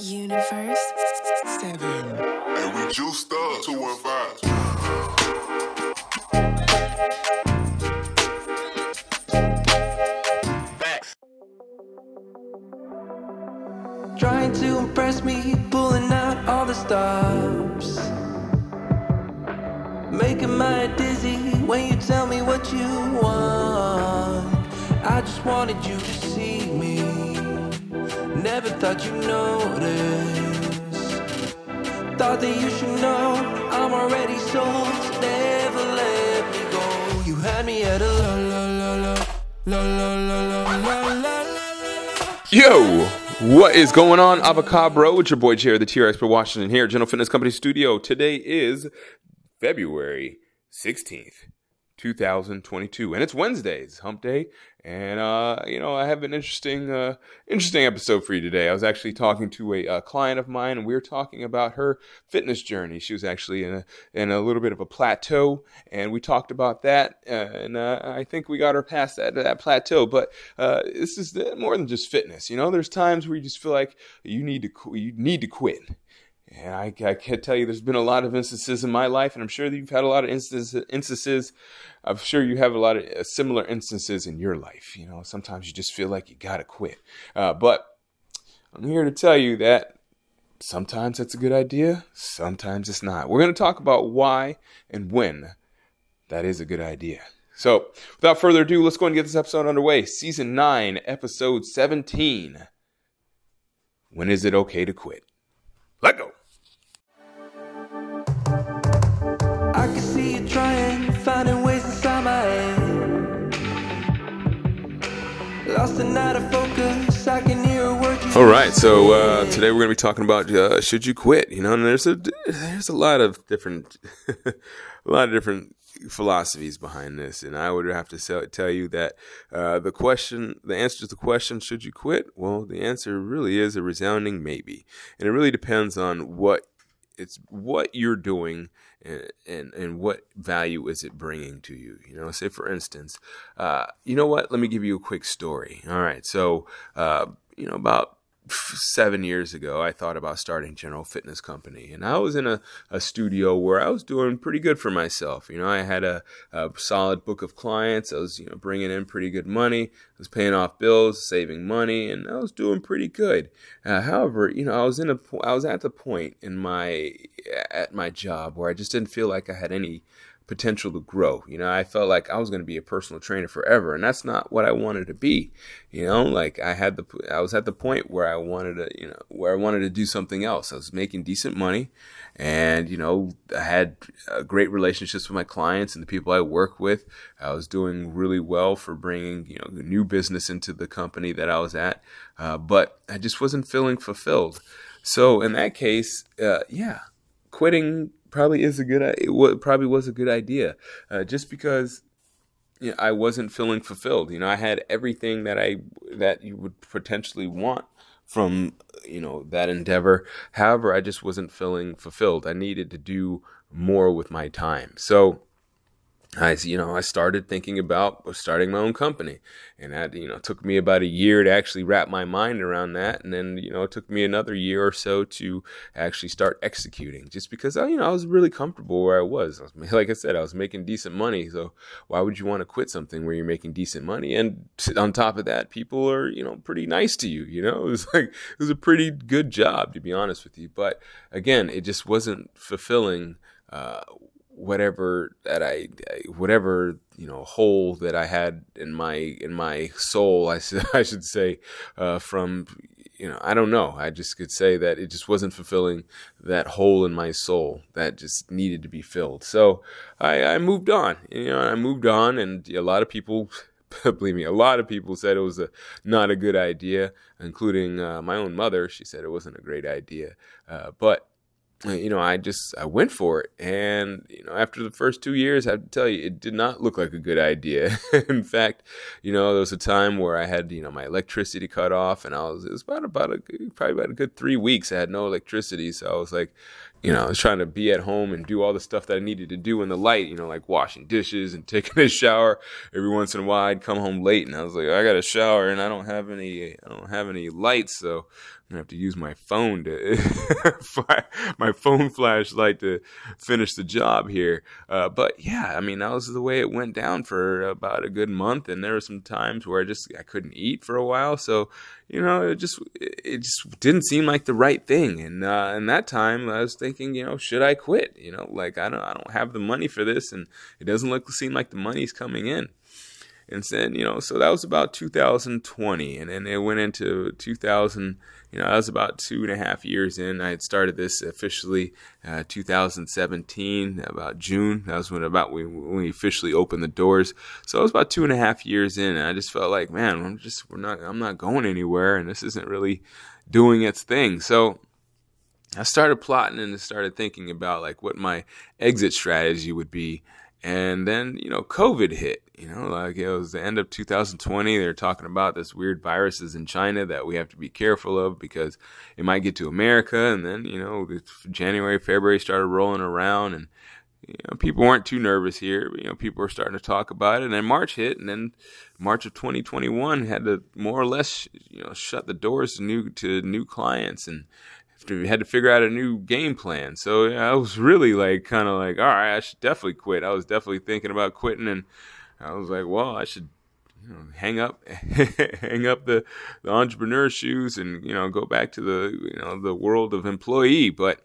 Universe 7. And we juiced up 215. Facts. Trying to impress me, pulling out all the stops. Making my dizzy when you tell me what you want. I just wanted you to see me. Never thought you'd notice. Thought that you should know I'm already sold. So never let me go. You had me at a la la la la la la la la la la. Yo, what is going on, Avocabro? It's your boy Jared, the TR for Washington here, General Fitness Company Studio. Today is February 16th, 2022, and it's Wednesdays, hump day. And, uh, you know, I have an interesting, uh, interesting episode for you today. I was actually talking to a, uh client of mine, and we were talking about her fitness journey. She was actually in a, in a little bit of a plateau, and we talked about that. Uh, and uh, I think we got her past that, that plateau. But uh, this is more than just fitness. You know, there's times where you just feel like you need to, qu- you need to quit. And I, I can't tell you, there's been a lot of instances in my life, and I'm sure that you've had a lot of instances. I'm sure you have a lot of uh, similar instances in your life. You know, sometimes you just feel like you gotta quit. Uh, but I'm here to tell you that sometimes it's a good idea, sometimes it's not. We're going to talk about why and when that is a good idea. So, without further ado, let's go and get this episode underway. Season 9, Episode 17. When is it okay to quit? Let go. All right, so uh, today we're going to be talking about uh, should you quit? You know, and there's a there's a lot of different a lot of different philosophies behind this, and I would have to sell, tell you that uh, the question, the answer to the question, should you quit? Well, the answer really is a resounding maybe, and it really depends on what it's what you're doing and, and and what value is it bringing to you you know? Say for instance uh, you know what? Let me give you a quick story. All right so uh, you know about seven years ago i thought about starting general fitness company. And i was in a, a studio where i was doing pretty good for myself. You know i had a, a solid book of clients. I was you know bringing in pretty good money. I was paying off bills saving money and i was doing pretty good. Uh, however you know i was in a i was at the point in my at my job where i just didn't feel like i had any potential to grow. You know, I felt like I was going to be a personal trainer forever, and that's not what I wanted to be. You know, like I had the, I was at the point where I wanted to, you know, where I wanted to do something else. I was making decent money, and you know, I had uh, great relationships with my clients and the people I work with. I was doing really well for bringing, you know, new business into the company that I was at, uh, but I just wasn't feeling fulfilled. So in that case, uh, yeah, quitting probably is a good it probably was a good idea uh, just because you know, I wasn't feeling fulfilled. You know I had everything that I that you would potentially want from you know that endeavor. However I just wasn't feeling fulfilled. I needed to do more with my time. So I, you know, I started thinking about starting my own company, and that, you know, took me about a year to actually wrap my mind around that, and then, you know, it took me another year or so to actually start executing, just because, I, you know, I was really comfortable where I was. I was. Like I said, I was making decent money, so why would you want to quit something where you're making decent money? And on top of that, people are, you know, pretty nice to you. You know, it was like it was a pretty good job, to be honest with you. But again, it just wasn't fulfilling. Uh, whatever that I, whatever you know, hole that I had in my in my soul, I should I should say, uh, from you know, I don't know. I just could say that it just wasn't fulfilling that hole in my soul that just needed to be filled. So I, I moved on. You know, I moved on, and a lot of people. Believe me, a lot of people said it was a not a good idea, including uh, my own mother. She said it wasn't a great idea, uh, but you know, I just I went for it, and you know, after the first two years, I have to tell you, it did not look like a good idea. In fact, you know, there was a time where I had you know my electricity cut off, and I was it was about about a probably about a good three weeks I had no electricity, so I was like, you know, I was trying to be at home and do all the stuff that I needed to do in the light, you know, like washing dishes and taking a shower. Every once in a while, I'd come home late, and I was like, I got a shower, and I don't have any, I don't have any lights, so I'm gonna have to use my phone to, my phone flashlight to finish the job here. Uh, but yeah, I mean, that was the way it went down for about a good month, and there were some times where I just I couldn't eat for a while, so you know, it just it just didn't seem like the right thing. And uh, in that time, I was thinking, you know, should I quit? You know, like I don't I don't have the money for this, and it doesn't look seem like the money's coming in. And then, you know, so that was about 2020, and then it went into 2000 you know, I was about two and a half years in. I had started this officially uh, 2017, about June. That was when about we, when we officially opened the doors. So I was about two and a half years in, and I just felt like, man, I'm just we're not I'm not going anywhere, and this isn't really doing its thing. So I started plotting and started thinking about like what my exit strategy would be. And then, you know, COVID hit, you know, like it was the end of 2020. They're talking about this weird viruses in China that we have to be careful of because it might get to America. And then, you know, January, February started rolling around and, you know, people weren't too nervous here. You know, people were starting to talk about it. And then March hit, and then March of 2021 had to more or less, you know, shut the doors to new to new clients, and we had to figure out a new game plan. So yeah, I was really like kind of like, all right, I should definitely quit. I was definitely thinking about quitting, and I was like, well, I should you know, hang up, hang up the, the entrepreneur shoes, and you know, go back to the you know the world of employee. But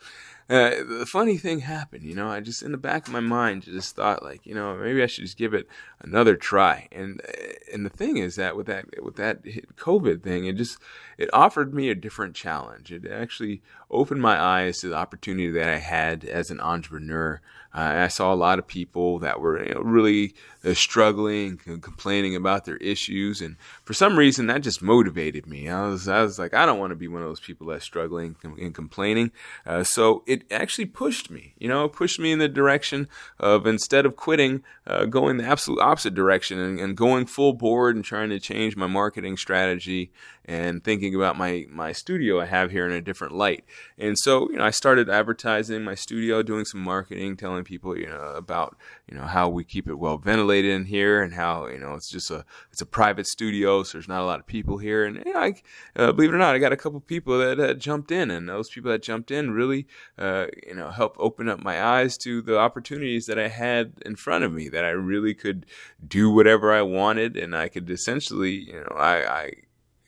uh, the funny thing happened, you know, I just in the back of my mind just thought like, you know, maybe I should just give it another try. And uh, and the thing is that with that with that COVID thing, it just it offered me a different challenge. It actually opened my eyes to the opportunity that I had as an entrepreneur. Uh, I saw a lot of people that were you know, really uh, struggling and complaining about their issues, and for some reason that just motivated me. I was I was like, I don't want to be one of those people that's struggling and complaining. Uh, so it actually pushed me, you know, pushed me in the direction of instead of quitting, uh, going the absolute opposite direction and, and going full board and trying to change my marketing strategy and thinking about my my studio I have here in a different light. And so, you know, I started advertising my studio, doing some marketing, telling people, you know, about you know how we keep it well ventilated in here and how you know it's just a it's a private studio, so there's not a lot of people here. And you know, I, uh, believe it or not, I got a couple people that uh, jumped in, and those people that jumped in really, uh, you know, helped open up my eyes to the opportunities that I had in front of me. That I really could do whatever I wanted, and I could essentially, you know, I, I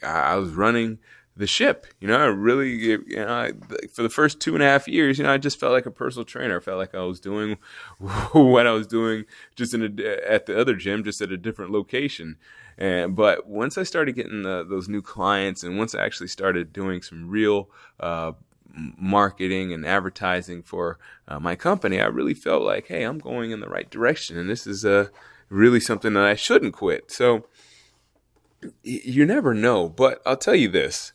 I was running the ship. You know, I really, you know, I, for the first two and a half years, you know, I just felt like a personal trainer. I felt like I was doing what I was doing just in a, at the other gym, just at a different location. And but once I started getting the, those new clients, and once I actually started doing some real uh, marketing and advertising for uh, my company, I really felt like, hey, I'm going in the right direction, and this is uh, really something that I shouldn't quit. So you never know. But I'll tell you this: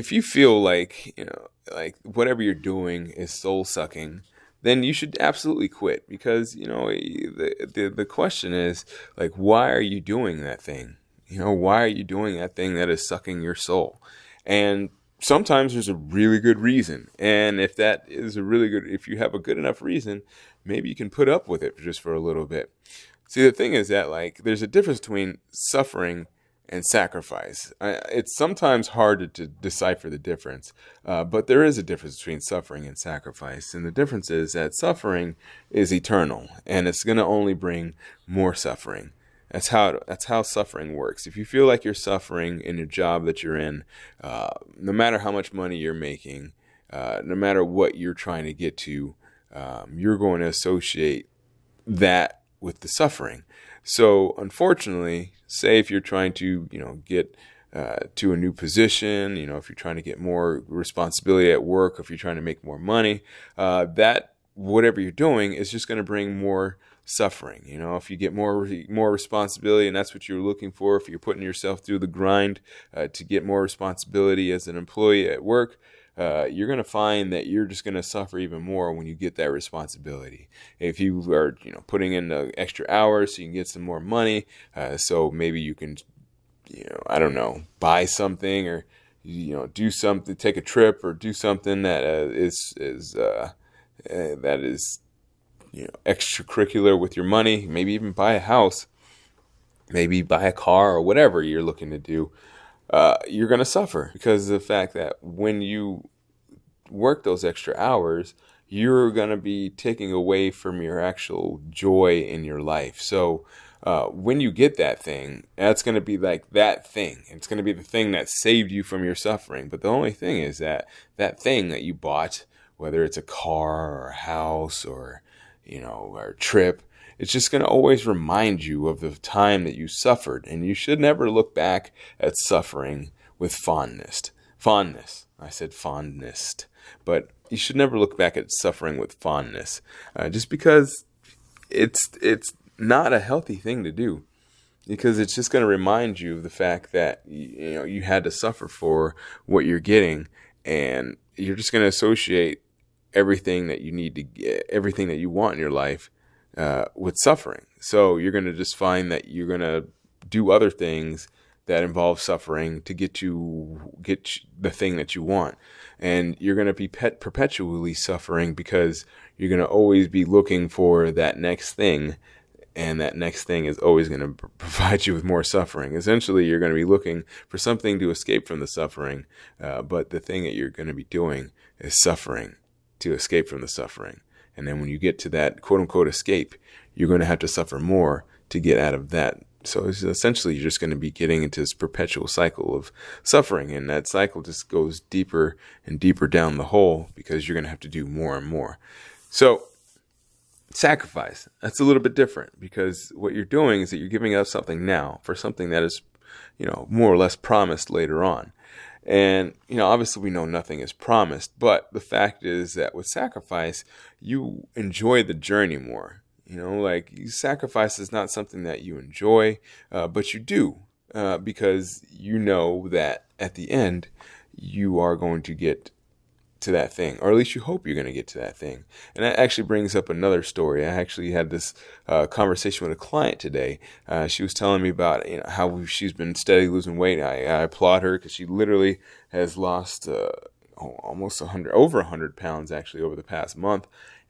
if you feel like you know, like whatever you're doing is soul sucking, then you should absolutely quit because you know the, the the question is like, why are you doing that thing? You know, why are you doing that thing that is sucking your soul? And sometimes there's a really good reason. And if that is a really good, if you have a good enough reason, maybe you can put up with it just for a little bit. See, the thing is that like there's a difference between suffering and sacrifice. it's sometimes hard to, to, decipher the difference, uh, but there is a difference between suffering and sacrifice. And the difference is that suffering is eternal, and it's going to only bring more suffering. That's how that's how suffering works. If you feel like you're suffering in your job that you're in, uh, no matter how much money you're making, uh, no matter what you're trying to get to, um, you're going to associate that with the suffering. So unfortunately, say if you're trying to, you know, get uh, to a new position, you know, if you're trying to get more responsibility at work, if you're trying to make more money, uh, that whatever you're doing is just going to bring more suffering. You know, if you get more more responsibility, and that's what you're looking for, if you're putting yourself through the grind uh, to get more responsibility as an employee at work, uh, you're going to find that you're just going to suffer even more when you get that responsibility. If you are, you know, putting in the extra hours so you can get some more money, uh, so maybe you can, you know, I don't know, buy something or you know do something, take a trip, or do something that uh, is is uh, uh, that is you know extracurricular with your money. Maybe even buy a house, maybe buy a car or whatever you're looking to do. Uh, you're going to suffer because of the fact that when you work those extra hours, you're going to be taking away from your actual joy in your life. So uh, when you get that thing, that's going to be like that thing. It's going to be the thing that saved you from your suffering. But the only thing is that that thing that you bought, whether it's a car or a house or you know or a trip, it's just going to always remind you of the time that you suffered, and you should never look back at suffering with fondness. Fondness. I said fondness, but you should never look back at suffering with fondness, uh, just because it's it's not a healthy thing to do because it's just going to remind you of the fact that you know you had to suffer for what you're getting and you're just going to associate everything that you need to get everything that you want in your life uh, with suffering so you're going to just find that you're going to do other things that involve suffering to get you get the thing that you want and you're going to be pet perpetually suffering because you're going to always be looking for that next thing and that next thing is always going to provide you with more suffering. Essentially, you're going to be looking for something to escape from the suffering, uh, but the thing that you're going to be doing is suffering to escape from the suffering. And then when you get to that quote unquote escape, you're going to have to suffer more to get out of that. So essentially, you're just going to be getting into this perpetual cycle of suffering. And that cycle just goes deeper and deeper down the hole because you're going to have to do more and more. So sacrifice. That's a little bit different because what you're doing is that you're giving up something now for something that is, you know, more or less promised later on. And, you know, obviously we know nothing is promised, but the fact is that with sacrifice, you enjoy the journey more. You know, like sacrifice is not something that you enjoy, uh, but you do uh, because you know that at the end you are going to get to that thing, or at least you hope you're going to get to that thing. And that actually brings up another story. I actually had this uh, conversation with a client today. Uh, she was telling me about you know, how she's been steadily losing weight. I, I applaud her because she literally has lost uh, almost 100, over 100 pounds actually over the past month.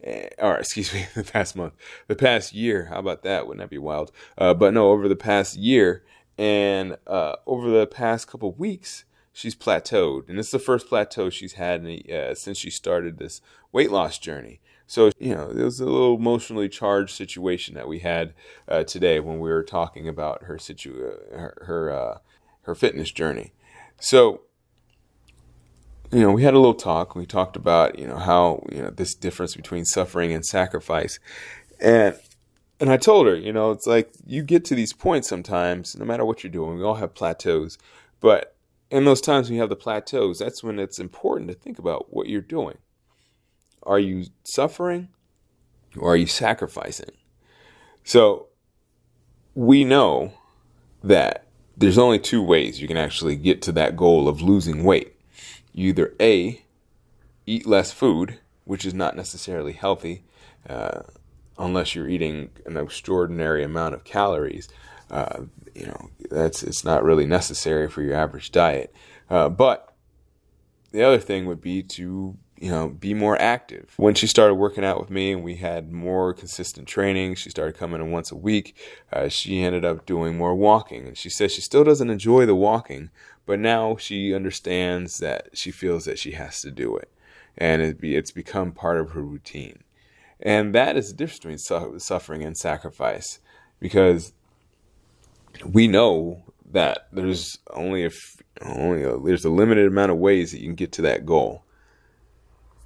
Uh, or excuse me, the past month, the past year. How about that? Wouldn't that be wild? Uh, but no, over the past year and uh, over the past couple weeks, she's plateaued, and it's the first plateau she's had in, uh, since she started this weight loss journey. So you know, it was a little emotionally charged situation that we had uh, today when we were talking about her situ her her, uh, her fitness journey. So you know, we had a little talk. We talked about you know how you know this difference between suffering and sacrifice, and and I told her, you know, it's like you get to these points sometimes, no matter what you're doing. We all have plateaus, but in those times when you have the plateaus, that's when it's important to think about what you're doing. Are you suffering or are you sacrificing? So we know that there's only two ways you can actually get to that goal of losing weight. You either A, eat less food, which is not necessarily healthy, uh, unless you're eating an extraordinary amount of calories, uh, you know, that's it's not really necessary for your average diet. Uh, but the other thing would be to you know be more active. When she started working out with me and we had more consistent training, she started coming in once a week. Uh, she ended up doing more walking, and she says she still doesn't enjoy the walking, but now she understands that she feels that she has to do it, and it be, it's become part of her routine. And that is the difference between su- suffering and sacrifice, because we know that there's only a only a, there's a limited amount of ways that you can get to that goal.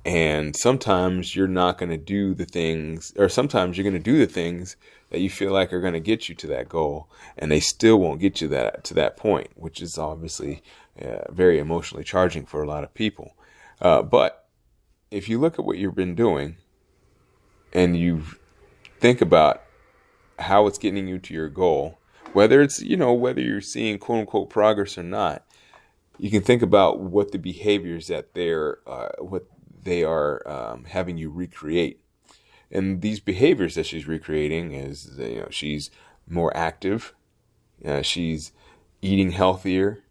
And sometimes you're not going to do the things, or sometimes you're going to do the things that you feel like are going to get you to that goal, and they still won't get you that to that point, which is obviously uh, very emotionally charging for a lot of people. Uh, but if you look at what you've been doing, and you think about how it's getting you to your goal, whether it's you know whether you're seeing quote unquote progress or not you can think about what the behaviors that they're uh, what they are um, having you recreate and these behaviors that she's recreating is you know she's more active uh, she's eating healthier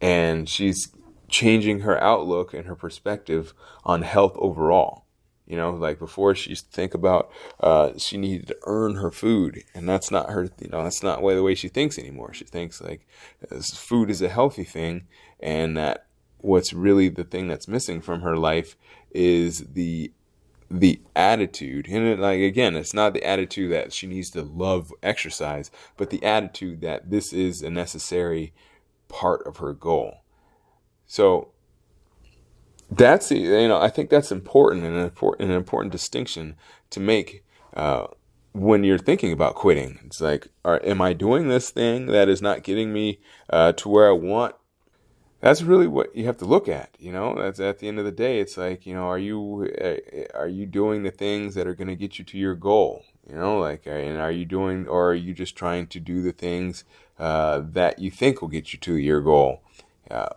and she's changing her outlook and her perspective on health overall. You know, like before she used to think about uh, she needed to earn her food, and that's not her. You know, that's not the way she thinks anymore. She thinks like food is a healthy thing, and that what's really the thing that's missing from her life is the the attitude and it, like again it's not the attitude that she needs to love exercise but the attitude that this is a necessary part of her goal so that's you know I think that's important and an important an important distinction to make uh, when you're thinking about quitting. It's like, are, am I doing this thing that is not getting me uh, to where I want? That's really what you have to look at. You know, that's at the end of the day. It's like, you know, are you uh, are you doing the things that are going to get you to your goal? You know, like, and are you doing, or are you just trying to do the things uh, that you think will get you to your goal? Uh,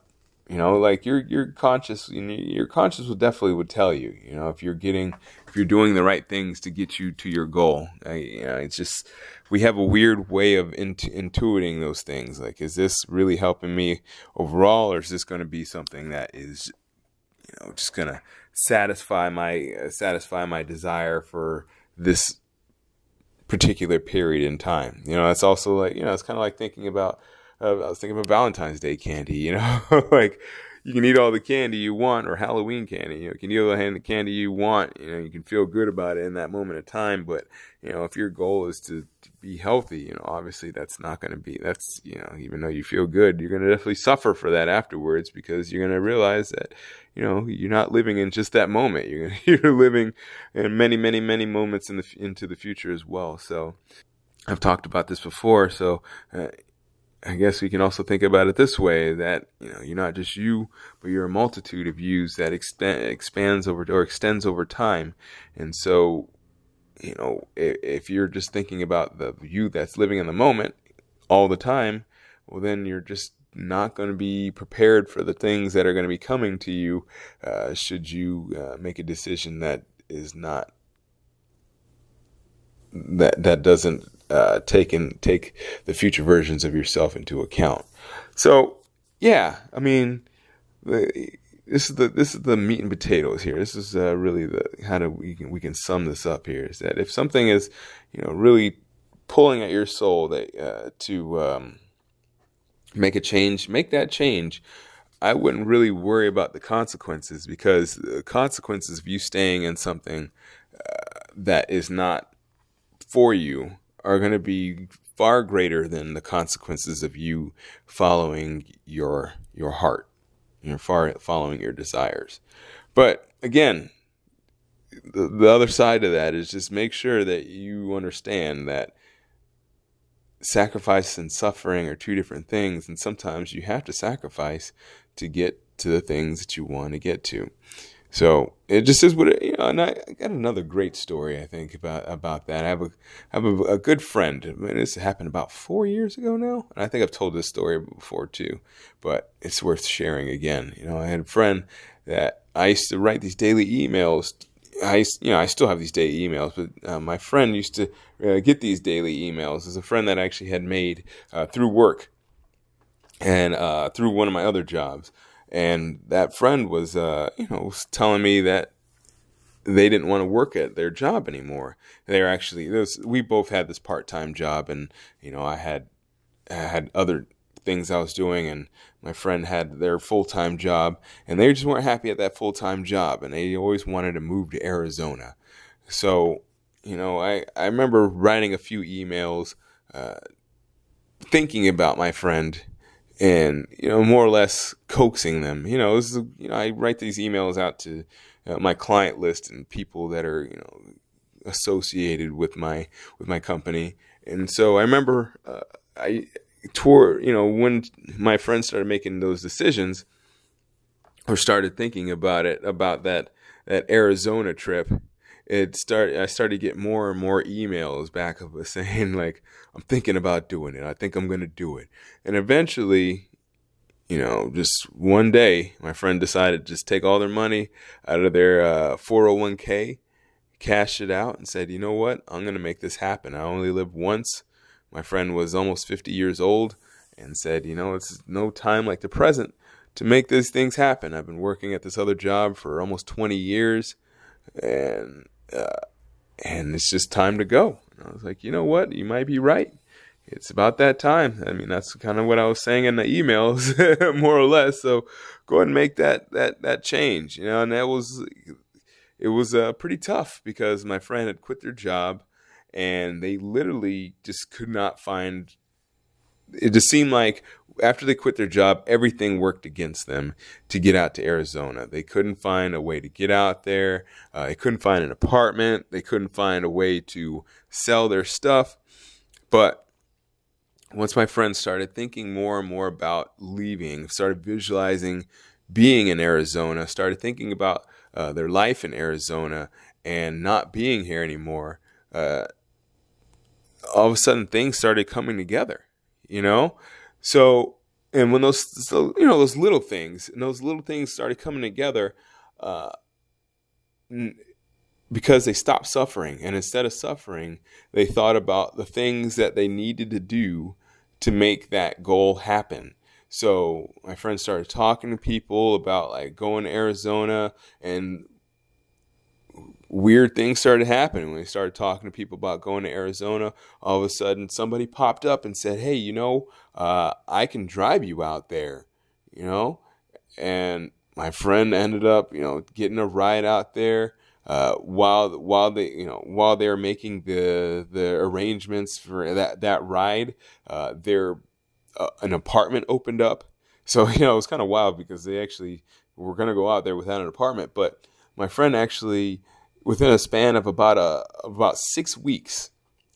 you know, like your your conscious, your conscious will definitely would tell you. You know, if you're getting, if you're doing the right things to get you to your goal. I, you know, it's just we have a weird way of intu- intuiting those things. Like, is this really helping me overall, or is this going to be something that is, you know, just going to satisfy my uh, satisfy my desire for this particular period in time? You know, it's also like you know, it's kind of like thinking about uh, I was thinking about Valentine's Day candy, you know, like you can eat all the candy you want or Halloween candy, you know, you can eat all the candy you want, you know, you can feel good about it in that moment of time. But, you know, if your goal is to, to be healthy, you know, obviously that's not going to be, that's, you know, even though you feel good, you're going to definitely suffer for that afterwards because you're going to realize that, you know, you're not living in just that moment. You're, you're living in many, many, many moments in the, into the future as well. So, I've talked about this before, so uh, I guess we can also think about it this way that you know you're not just you, but you're a multitude of yous that expand, expands over or extends over time, and so you know if, if you're just thinking about the you that's living in the moment all the time, well then you're just not going to be prepared for the things that are going to be coming to you uh, should you uh, make a decision that is not that that doesn't uh, take and take the future versions of yourself into account. So, yeah, I mean, this is the this is the meat and potatoes here. This is uh, really the how do we can we can sum this up here is that if something is you know really pulling at your soul that uh, to um, make a change, make that change. I wouldn't really worry about the consequences because the consequences of you staying in something uh, that is not for you are going to be far greater than the consequences of you following your your heart, know, far following your desires. But again, the, the other side of that is just make sure that you understand that sacrifice and suffering are two different things, and sometimes you have to sacrifice to get to the things that you want to get to. So it just is what it, you know. And I, got another great story I think about about that. I have a I have a, a good friend. I mean, this happened about four years ago now, and I think I've told this story before too, but it's worth sharing again. You know, I had a friend that I used to write these daily emails. I you know I still have these daily emails, but uh, my friend used to uh, get these daily emails. There's a friend that I actually had made uh, through work and uh, through one of my other jobs and that friend was uh, you know was telling me that they didn't want to work at their job anymore. They were actually was, we both had this part time job, and you know I had I had other things I was doing, and my friend had their full time job, and they just weren't happy at that full time job, and they always wanted to move to Arizona. So you know I I remember writing a few emails, uh, thinking about my friend and you know more or less coaxing them. You know, is, you know i write these emails out to uh, my client list and people that are you know associated with my with my company. And so i remember uh, i toward you know when my friends started making those decisions or started thinking about it about that that arizona trip it started I started to get more and more emails back of us saying like I'm thinking about doing it. I think I'm going to do it. And eventually, you know, just one day my friend decided to just take all their money out of their uh, 401k, cash it out and said, "You know what? I'm going to make this happen. I only live once." My friend was almost 50 years old and said, "You know, it's no time like the present to make these things happen. I've been working at this other job for almost 20 years, and uh, and it's just time to go. And I was like, you know what? You might be right. It's about that time. I mean, that's kind of what I was saying in the emails, more or less. So go ahead and make that that that change, you know. And that was it was uh, pretty tough because my friend had quit their job, and they literally just could not find. It just seemed like after they quit their job, everything worked against them to get out to Arizona. They couldn't find a way to get out there. Uh, they couldn't find an apartment. They couldn't find a way to sell their stuff. But once my friends started thinking more and more about leaving, started visualizing being in Arizona, started thinking about uh, their life in Arizona and not being here anymore, uh, all of a sudden things started coming together, you know? So, and when those, you know, those little things and those little things started coming together, uh, because they stopped suffering. And instead of suffering, they thought about the things that they needed to do to make that goal happen. So my friends started talking to people about like going to Arizona and weird things started happening when we started talking to people about going to Arizona. All of a sudden, somebody popped up and said, "Hey, you know, uh, I can drive you out there," you know, and my friend ended up, you know, getting a ride out there. Uh, while while they you know while they're making the the arrangements for that that ride, uh, their uh, an apartment opened up. So you know it was kind of wild because they actually were going to go out there without an apartment, but my friend actually within a span of about a about six weeks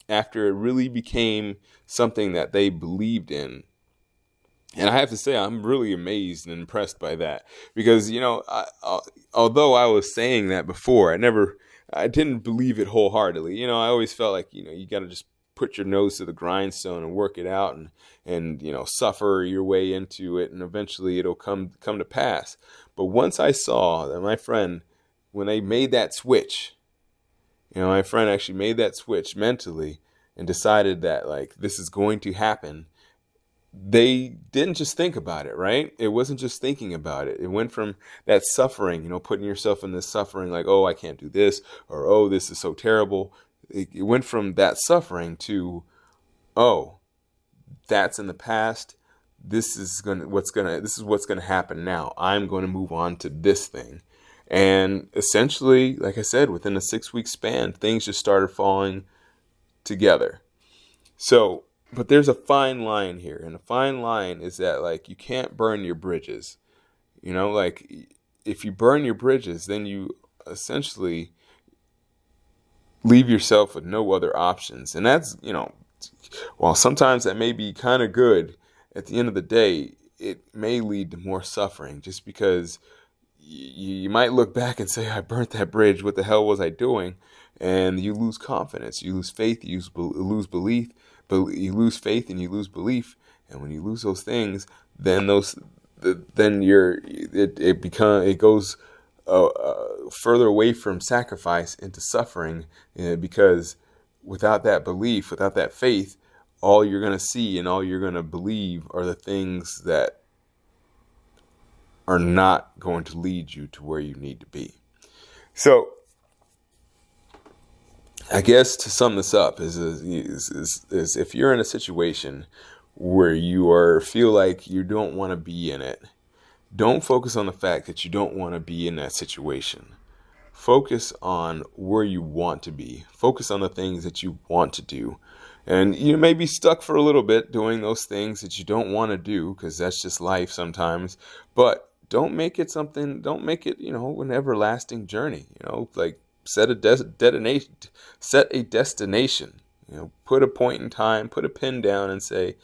after it really became something that they believed in and I have to say, I'm really amazed and impressed by that because, you know, I, I, although I was saying that before, I never, I didn't believe it wholeheartedly. You know, I always felt like, you know, you got to just put your nose to the grindstone and work it out and, and, you know, suffer your way into it and eventually it'll come, come to pass. But once I saw that my friend, when they made that switch, you know, my friend actually made that switch mentally and decided that like this is going to happen they didn't just think about it, right? It wasn't just thinking about it. It went from that suffering, you know, putting yourself in this suffering, like, oh, I can't do this, or oh, this is so terrible. It, it went from that suffering to, oh, that's in the past. This is gonna what's gonna this is what's gonna happen now. I'm to move on to this thing, and essentially, like I said, within a six week span, things just started falling together. So but there's a fine line here and a fine line is that like you can't burn your bridges you know like if you burn your bridges then you essentially leave yourself with no other options and that's you know while sometimes that may be kind of good at the end of the day it may lead to more suffering just because you, you might look back and say i burnt that bridge. What the hell was i doing? And you lose confidence. You lose faith. You lose belief you lose faith and you lose belief, and when you lose those things, then those then you're it it become it goes uh, uh, further away from sacrifice into suffering because without that belief, without that faith, all you're going to see and all you're going to believe are the things that are not going to lead you to where you need to be. So I guess to sum this up is, is, is, is if you're in a situation where you are feel like you don't want to be in it, don't focus on the fact that you don't want to be in that situation. Focus on where you want to be. Focus on the things that you want to do. And you may be stuck for a little bit doing those things that you don't want to do because that's just life sometimes. But don't make it something, don't make it, you know, an everlasting journey. You know, like set a des- detonation, set a destination. You know, put a point in time, put a pin down, and say,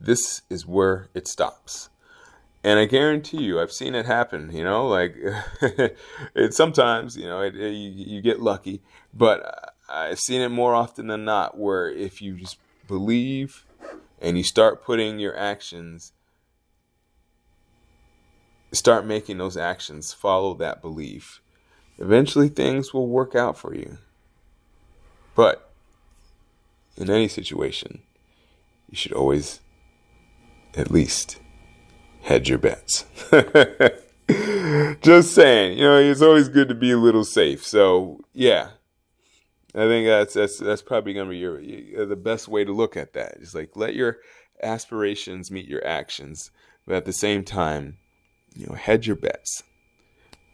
"This is where it stops." And I guarantee you, I've seen it happen. You know, like it sometimes, you know, it, it, you, you get lucky, but I've seen it more often than not. Where if you just believe and you start putting your actions start making those actions follow that belief Eventually, things will work out for you. But in any situation, you should always at least hedge your bets. Just saying, you know, it's always good to be a little safe. So yeah, I think that's that's that's probably gonna be your, your the best way to look at that. It's like let your aspirations meet your actions, but at the same time, you know, hedge your bets.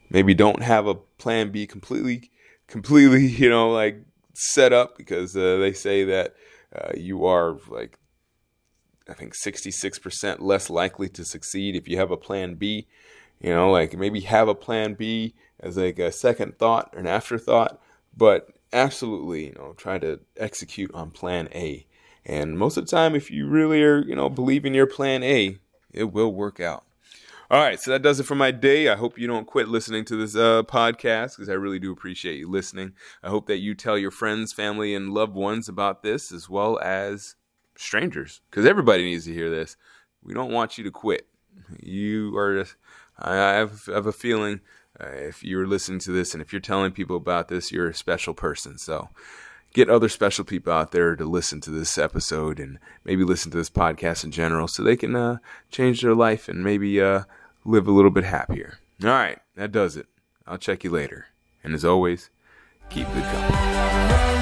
Maybe don't have a plan B completely, completely, you know, like set up because uh, they say that uh, you are like I think 66% less likely to succeed if you have a plan B. You know, like maybe have a plan B as like a second thought or an afterthought, but absolutely, you know, try to execute on plan A. And most of the time, if you really are, you know, believe in your plan A, it will work out. All right, so that does it for my day. I hope you don't quit listening to this uh, podcast because I really do appreciate you listening. I hope that you tell your friends, family, and loved ones about this as well as strangers because everybody needs to hear this. We don't want you to quit. You are just, I have, I have a feeling uh, if you're listening to this and if you're telling people about this, you're a special person. So get other special people out there to listen to this episode and maybe listen to this podcast in general so they can uh, change their life and maybe uh, live a little bit happier. All right, that does it. I'll check you later. And as always, keep good company.